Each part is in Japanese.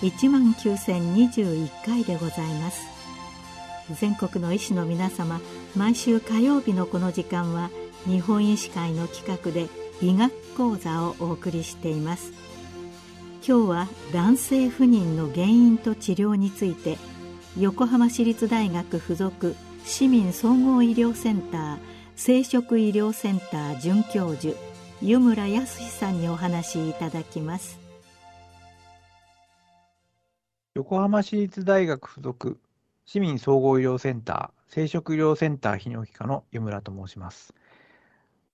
19,021回でございます。全国の医師の皆様毎週火曜日のこの時間は日本医師会の企画で医学講座をお送りしています。今日は男性不妊の原因と治療について横浜市立大学附属市民総合医療センター生殖医療センター准教授湯村康さんにお話しいただきます。横浜市立大学附属市民総合医療センター生殖医療センター泌尿器科の湯村と申します。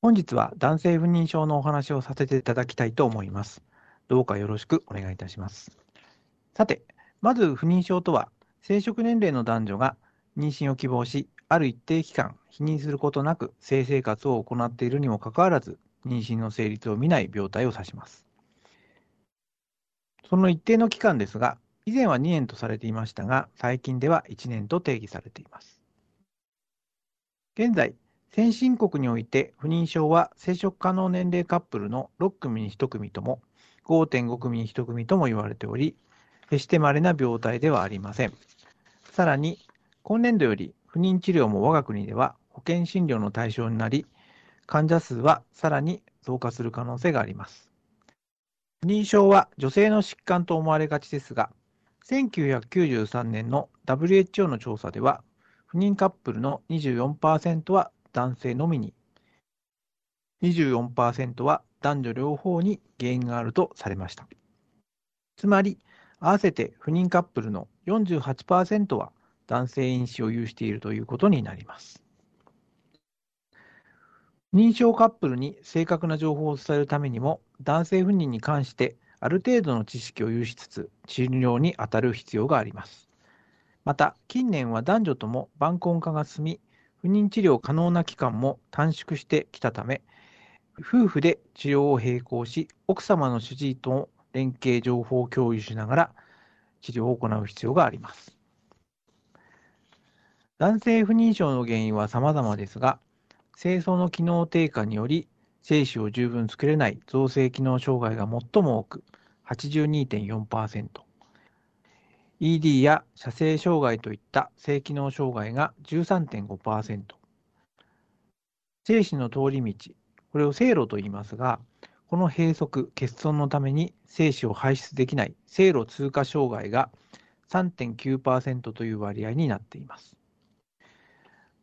本日は男性不妊症のお話をさせていただきたいと思います。どうかよろしくお願いいたします。さてまず不妊症とは生殖年齢の男女が妊娠を希望しある一定期間否認することなく性生活を行っているにもかかわらず妊娠の成立を見ない病態を指します。その一定の期間ですが、以前は2年とされていましたが、最近では1年と定義されています。現在、先進国において不妊症は生殖可能年齢カップルの6組に1組とも5.5組に1組とも言われており、決して稀な病態ではありません。さらに、今年度より不妊治療も我が国では保険診療の対象になり、患者数はさらに増加する可能性があります。不妊症は女性の疾患と思われがちですが、1993年の WHO の調査では、不妊カップルの24%は男性のみに、24%は男女両方に原因があるとされました。つまり、合わせて不妊カップルの48%は男性因子を有しているということになります。認証カップルに正確な情報を伝えるためにも、男性不妊に関してある程度の知識を有しつつ、治療に当たる必要があります。また、近年は男女とも晩婚化が進み、不妊治療可能な期間も短縮してきたため、夫婦で治療を並行し、奥様の主治医と連携情報を共有しながら治療を行う必要があります。男性不妊症の原因は様々ですが、精巣の機能低下により精子を十分作れない造成機能障害が最も多く82.4%、ED や射精障害といった性機能障害が13.5%、精子の通り道、これを経路と言いますが、この閉塞、欠損のために精子を排出できない経路通過障害が3.9%という割合になっています。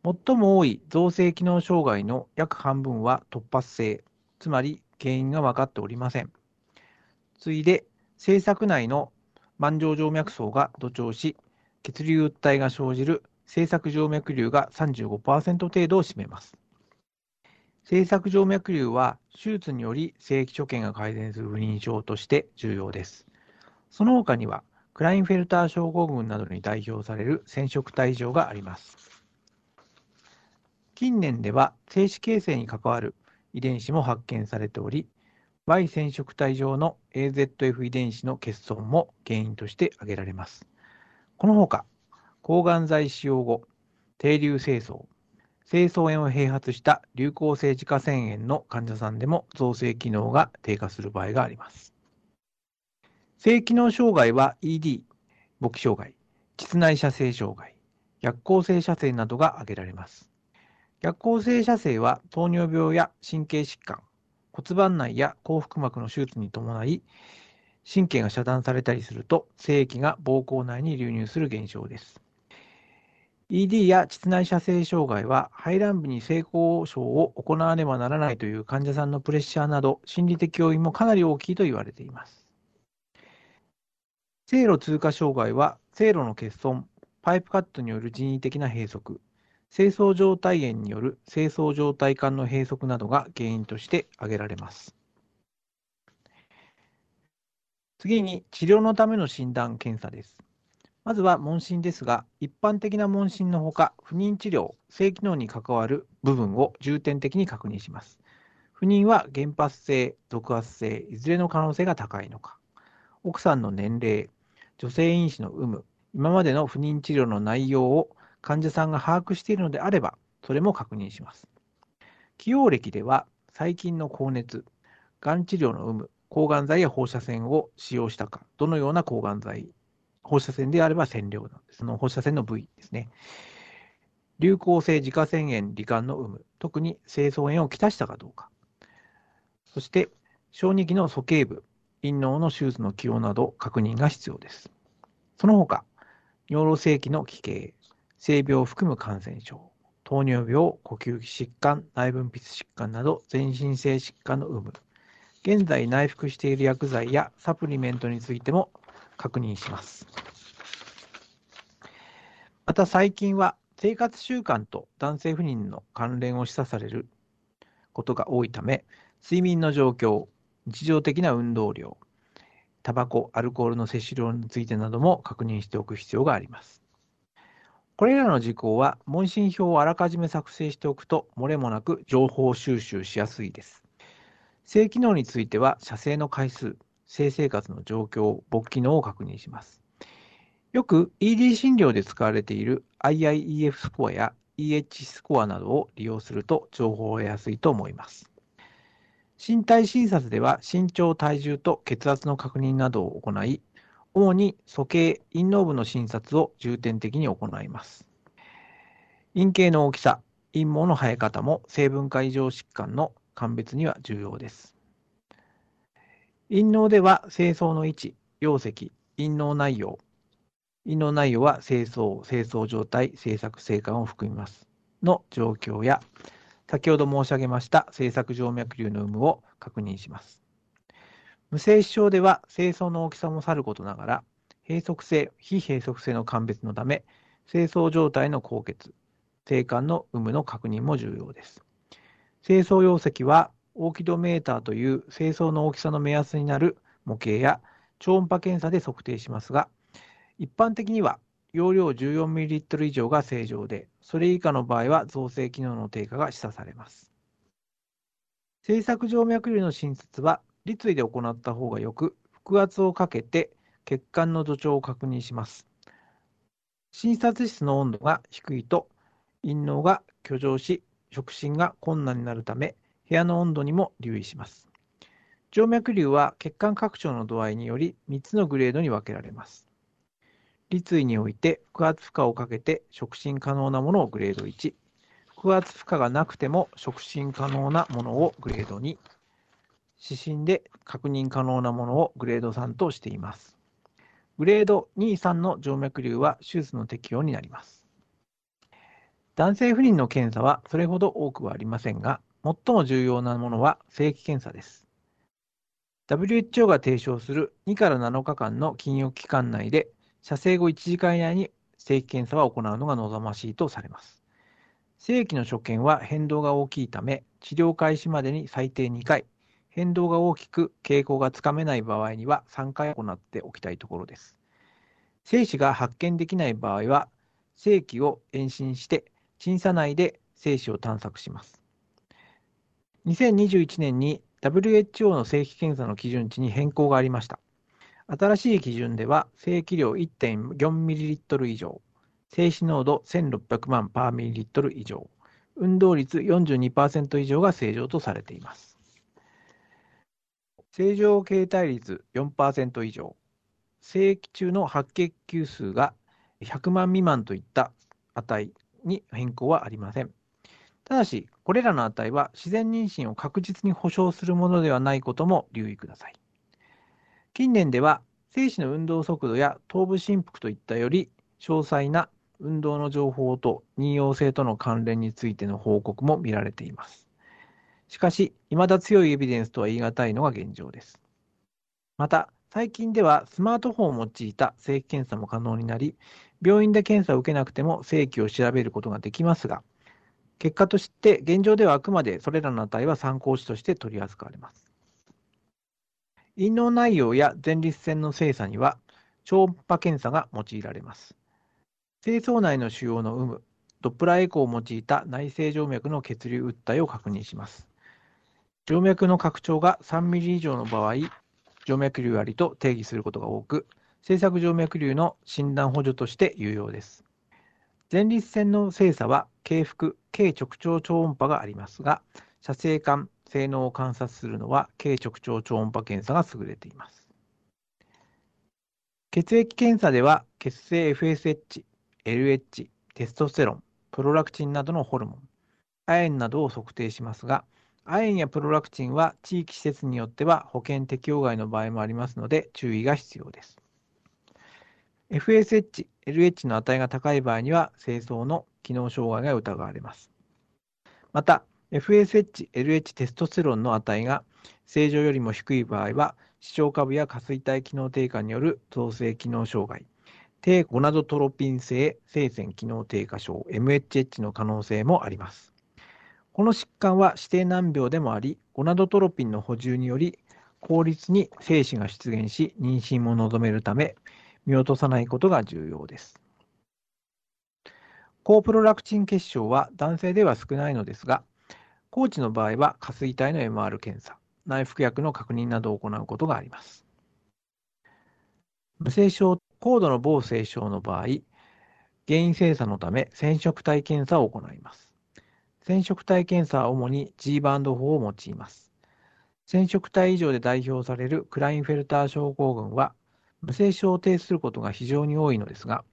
最も多い造成機能障害の約半分は突発性、つまり原因が分かっておりません。次いで、政策内の満場静脈層が土調し、血流訴えが生じる政策静脈瘤が35%程度を占めます。政策静脈瘤は手術により性液所見が改善する不妊症として重要です。その他には、クラインフェルター症候群などに代表される染色体異常があります。近年では精子形成に関わる遺伝子も発見されており、Y 染色体上の AZF 遺伝子の欠損も原因として挙げられます。このほか、抗がん剤使用後、低流清掃、清掃炎を併発した流行性自家腺炎の患者さんでも造成機能が低下する場合があります。性機能障害は ED、勃起障害、膣内射精障害、逆行性射精などが挙げられます。逆行性射精は糖尿病や神経疾患、骨盤内や後腹膜の手術に伴い、神経が遮断されたりすると、精液が膀胱内に流入する現象です。ED や膣内射精障害は、排卵部に性交渉を行わねばならないという患者さんのプレッシャーなど、心理的要因もかなり大きいと言われています。経路通過障害は、経路の欠損、パイプカットによる人為的な閉塞、清掃状態炎による清掃状態管の閉塞などが原因として挙げられます。次に治療のための診断検査です。まずは問診ですが、一般的な問診のほか、不妊治療、性機能に関わる部分を重点的に確認します。不妊は原発性、続発性、いずれの可能性が高いのか。奥さんの年齢、女性因子の有無、今までの不妊治療の内容を患者さんが把握しているのであれば、それも確認します。起用歴では、最近の高熱、がん治療の有無、抗がん剤や放射線を使用したか、どのような抗がん剤、放射線であれば線量なんです。その放射線の部位ですね。流行性自家腺炎罹患の有無、特に精巣炎をきたしたかどうか。そして、小児期の鼠径部、陰嚢の手術の起用など確認が必要です。その他、尿路性期の奇形、性病を含む感染症、糖尿病、呼吸器疾患、内分泌疾患など全身性疾患の有無、現在内服している薬剤やサプリメントについても確認します。また最近は生活習慣と男性不妊の関連を示唆されることが多いため、睡眠の状況、日常的な運動量、タバコ、アルコールの摂取量についてなども確認しておく必要があります。これらの事項は問診票をあらかじめ作成しておくと漏れもなく情報収集しやすいです。性機能については射精の回数、性生活の状況、勃起能を確認します。よく ED 診療で使われている IIEF スコアや EH スコアなどを利用すると情報を得やすいと思います。身体診察では身長、体重と血圧の確認などを行い、主に鼠径、陰嚢部の診察を重点的に行います。陰茎の大きさ、陰毛の生え方も成分化異常疾患の鑑別には重要です。陰嚢では清掃の位置、容積、陰嚢内容、陰嚢内容は清掃、清掃状態、製作生還を含みますの状況や、先ほど申し上げました製作静脈瘤の有無を確認します。無精子症では精巣の大きさもさることながら、閉塞性、非閉塞性の鑑別のため、精巣状態の高血、性感の有無の確認も重要です。精巣容積は、オーキドメーターという精巣の大きさの目安になる模型や超音波検査で測定しますが、一般的には容量 14ml 以上が正常で、それ以下の場合は造成機能の低下が示唆されます。製作静脈瘤の診察は立位で行った方がよく、腹圧をかけて血管の土壌を確認します。診察室の温度が低いと、陰嚢が居上し、触診が困難になるため、部屋の温度にも留意します。静脈瘤は血管拡張の度合いにより3つのグレードに分けられます。立位において腹圧負荷をかけて触診可能なものをグレード1、腹圧負荷がなくても触診可能なものをグレード2、指針で確認可能なものをグレード3としています。グレード2、3の静脈瘤は手術の適用になります。男性不妊の検査はそれほど多くはありませんが、最も重要なものは正規検査です。WHO が提唱する2から7日間の禁欲期間内で、射精後1時間以内に正規検査は行うのが望ましいとされます。正規の所見は変動が大きいため、治療開始までに最低2回、変動が大きく傾向がつかめない場合には3回行っておきたいところです。精子が発見できない場合は、正規を延伸して審査内で精子を探索します。2021年に WHO の正規検査の基準値に変更がありました。新しい基準では、正規量 1.4ml 以上、静止濃度1600万パーミリリットル以上、運動率42%以上が正常とされています。正常形態率4%以上、正規中の白血球数が100万未満といった値に変更はありません。ただし、これらの値は自然妊娠を確実に保証するものではないことも留意ください。近年では、精子の運動速度や頭部振幅といったより詳細な運動の情報と妊用性との関連についての報告も見られています。しかし、未だ強いエビデンスとは言い難いのが現状です。また、最近ではスマートフォンを用いた正規検査も可能になり、病院で検査を受けなくても正規を調べることができますが、結果として現状ではあくまでそれらの値は参考値として取り扱われます。陰嚢内容や前立腺の精査には超音波検査が用いられます。精巣内の腫瘍の有無、ドップラーエコーを用いた内性静脈の血流訴えを確認します。静脈の拡張が3ミリ以上の場合、静脈瘤ありと定義することが多く、制作静脈瘤の診断補助として有用です。前立腺の精査は、経腹、経直腸超音波がありますが、射精管、性能を観察するのは軽直腸超音波検査が優れています。血液検査では血清 FSH、LH、テストステロン、プロラクチンなどのホルモン、亜鉛などを測定しますが、亜鉛やプロラクチンは地域施設によっては保険適用外の場合もありますので注意が必要です。FSH、LH の値が高い場合には清掃の機能障害が疑われます。また、FSH、LH テストステロンの値が正常よりも低い場合は、視床下部や下垂体機能低下による造成機能障害、低ゴナドトロピン性性腺機能低下症 MHH の可能性もあります。この疾患は指定難病でもあり、ゴナドトロピンの補充により、効率に精子が出現し、妊娠も望めるため、見落とさないことが重要です。高プロラクチン結晶は男性では少ないのですが、高知の場合は下垂体の MR 検査、内服薬の確認などを行うことがあります。無精症、高度の某精症の場合、原因精査のため染色体検査を行います。染色体検査は主に G バンド法を用います。染色体異常で代表されるクラインフェルター症候群は無精症を呈することが非常に多いのですが、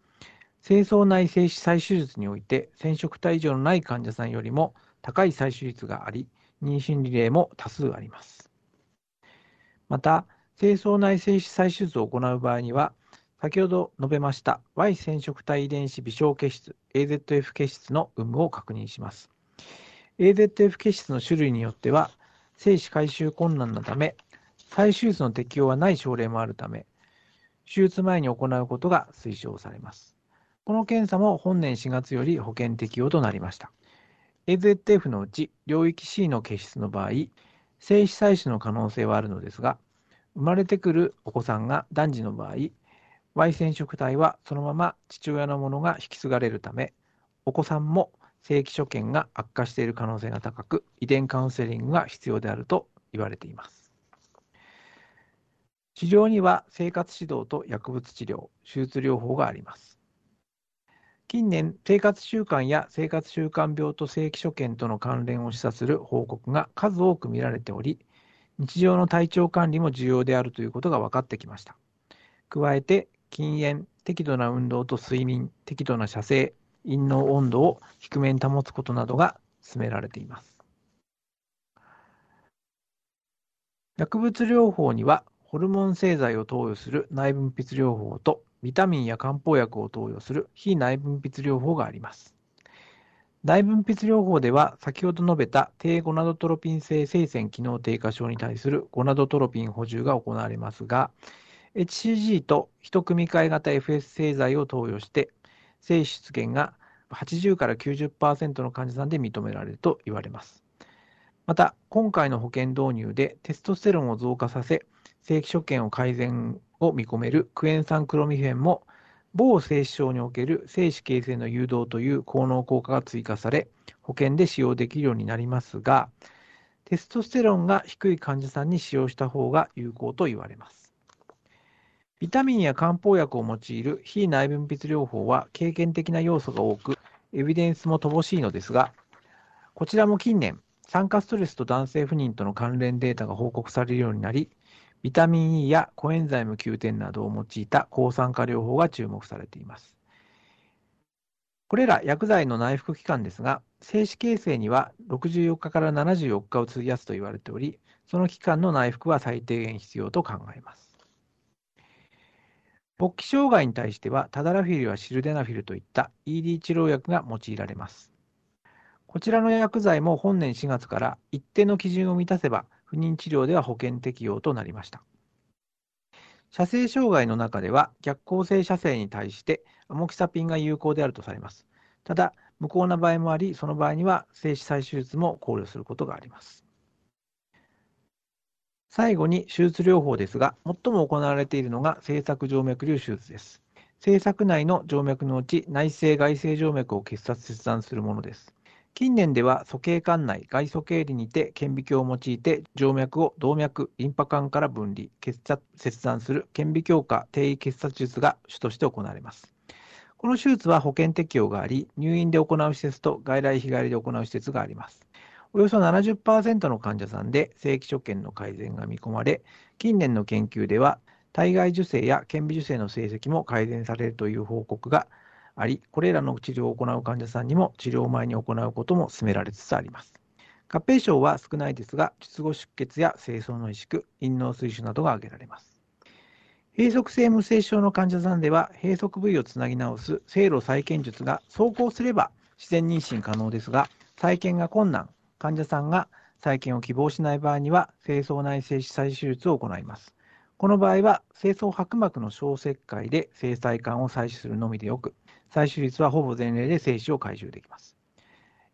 精巣内精子再手術において染色体異常のない患者さんよりも高い採取率があり、妊娠リレーも多数あります。また、精巣内精子再手術を行う場合には、先ほど述べました Y 染色体遺伝子微小結質 AZF 結質の有無を確認します。AZF 結質の種類によっては、精子回収困難なため、再手術の適用はない症例もあるため、手術前に行うことが推奨されます。この検査も本年4月より保険適用となりました。AZF のうち領域 C の結質の場合、精子採取の可能性はあるのですが、生まれてくるお子さんが男児の場合、Y 染色体はそのまま父親のものが引き継がれるため、お子さんも正規所見が悪化している可能性が高く、遺伝カウンセリングが必要であると言われています。治療には生活指導と薬物治療、手術療法があります。近年、生活習慣や生活習慣病と正規所見との関連を示唆する報告が数多く見られており、日常の体調管理も重要であるということが分かってきました。加えて、禁煙、適度な運動と睡眠、適度な射精、陰の温度を低めに保つことなどが進められています。薬物療法には、ホルモン製剤を投与する内分泌療法とビタミンや漢方薬を投与する非内分泌療法があります。内分泌療法では、先ほど述べた低ゴナドトロピン性性腺機能低下症に対するゴナドトロピン補充が行われますが、HCG と一組換え型 FS 製剤を投与して、性出現が80から90%の患者さんで認められると言われます。また、今回の保険導入でテストステロンを増加させ、正規所見を改善を見込めるクエン酸クロミフェンも、某精子症における精子形成の誘導という効能効果が追加され、保険で使用できるようになりますが、テストステロンが低い患者さんに使用した方が有効と言われます。ビタミンや漢方薬を用いる非内分泌療法は経験的な要素が多く、エビデンスも乏しいのですが、こちらも近年、酸化ストレスと男性不妊との関連データが報告されるようになり、ビタミン E やコエンザイム Q10 などを用いた抗酸化療法が注目されています。これら薬剤の内服期間ですが、精子形成には64日から74日を費やすと言われており、その期間の内服は最低限必要と考えます。勃起障害に対しては、タダラフィルやシルデナフィルといった ED 治療薬が用いられます。こちらの薬剤も本年4月から一定の基準を満たせば不妊治療では保険適用となりました。射精障害の中では逆行性射精に対してアモキサピンが有効であるとされます。ただ、無効な場合もあり、その場合には精子再手術も考慮することがあります。最後に手術療法ですが、最も行われているのが製作静脈瘤手術です。製作内の静脈のうち内製外製静脈を結紮切断するものです。近年では鼠径管内、外鼠径理にて顕微鏡を用いて静脈を動脈、リンパ管から分離、結切断する顕微鏡下定位結紮術が主として行われます。この手術は保険適用があり、入院で行う施設と外来日帰りで行う施設があります。およそ70%の患者さんで正規所見の改善が見込まれ、近年の研究では体外受精や顕微授精の成績も改善されるという報告があり、これらの治療を行う患者さんにも治療前に行うことも進められつつあります。合併症は少ないですが、術後出血や精巣の萎縮、陰嚢水腫などが挙げられます。閉塞性無精症の患者さんでは、閉塞部位をつなぎ直す生路再建術が走行すれば自然妊娠可能ですが、再建が困難、患者さんが再建を希望しない場合には、精巣内精子再手術を行います。この場合は、精巣白膜の小切開で精細管を採取するのみでよく、採取率はほぼ前例で精子を回収できます。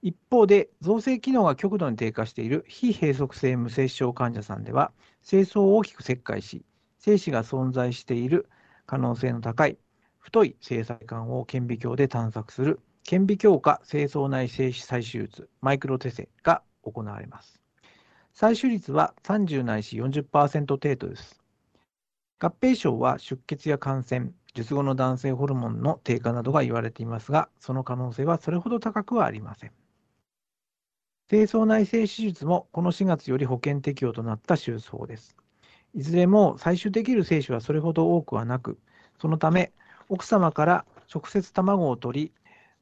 一方で、造成機能が極度に低下している非閉塞性無精子症患者さんでは、精巣を大きく切開し、精子が存在している可能性の高い太い精細管を顕微鏡で探索する顕微鏡下精巣内精子採取術マイクロテセが行われます。採取率は30ないし40%程度です。合併症は出血や感染、術後の男性ホルモンの低下などが言われていますが、その可能性はそれほど高くはありません。精巣内精子術もこの4月より保険適用となった手術法です。いずれも採取できる精子はそれほど多くはなく、そのため奥様から直接卵を取り、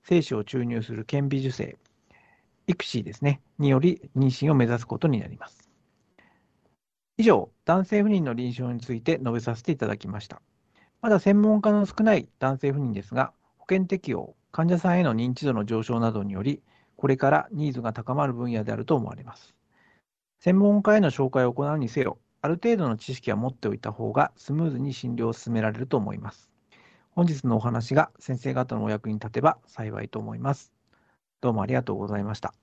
精子を注入する顕微授精、イクシーですね、により妊娠を目指すことになります。以上、男性不妊の臨床について述べさせていただきました。まだ専門家の少ない男性不妊ですが、保険適用、患者さんへの認知度の上昇などにより、これからニーズが高まる分野であると思われます。専門家への紹介を行うにせよ、ある程度の知識は持っておいた方がスムーズに診療を進められると思います。本日のお話が先生方のお役に立てば幸いと思います。どうもありがとうございました。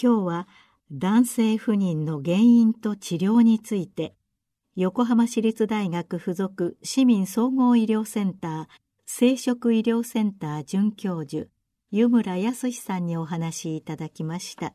今日は男性不妊の原因と治療について横浜市立大学附属市民総合医療センター生殖医療センター准教授湯村康さんにお話しいただきました。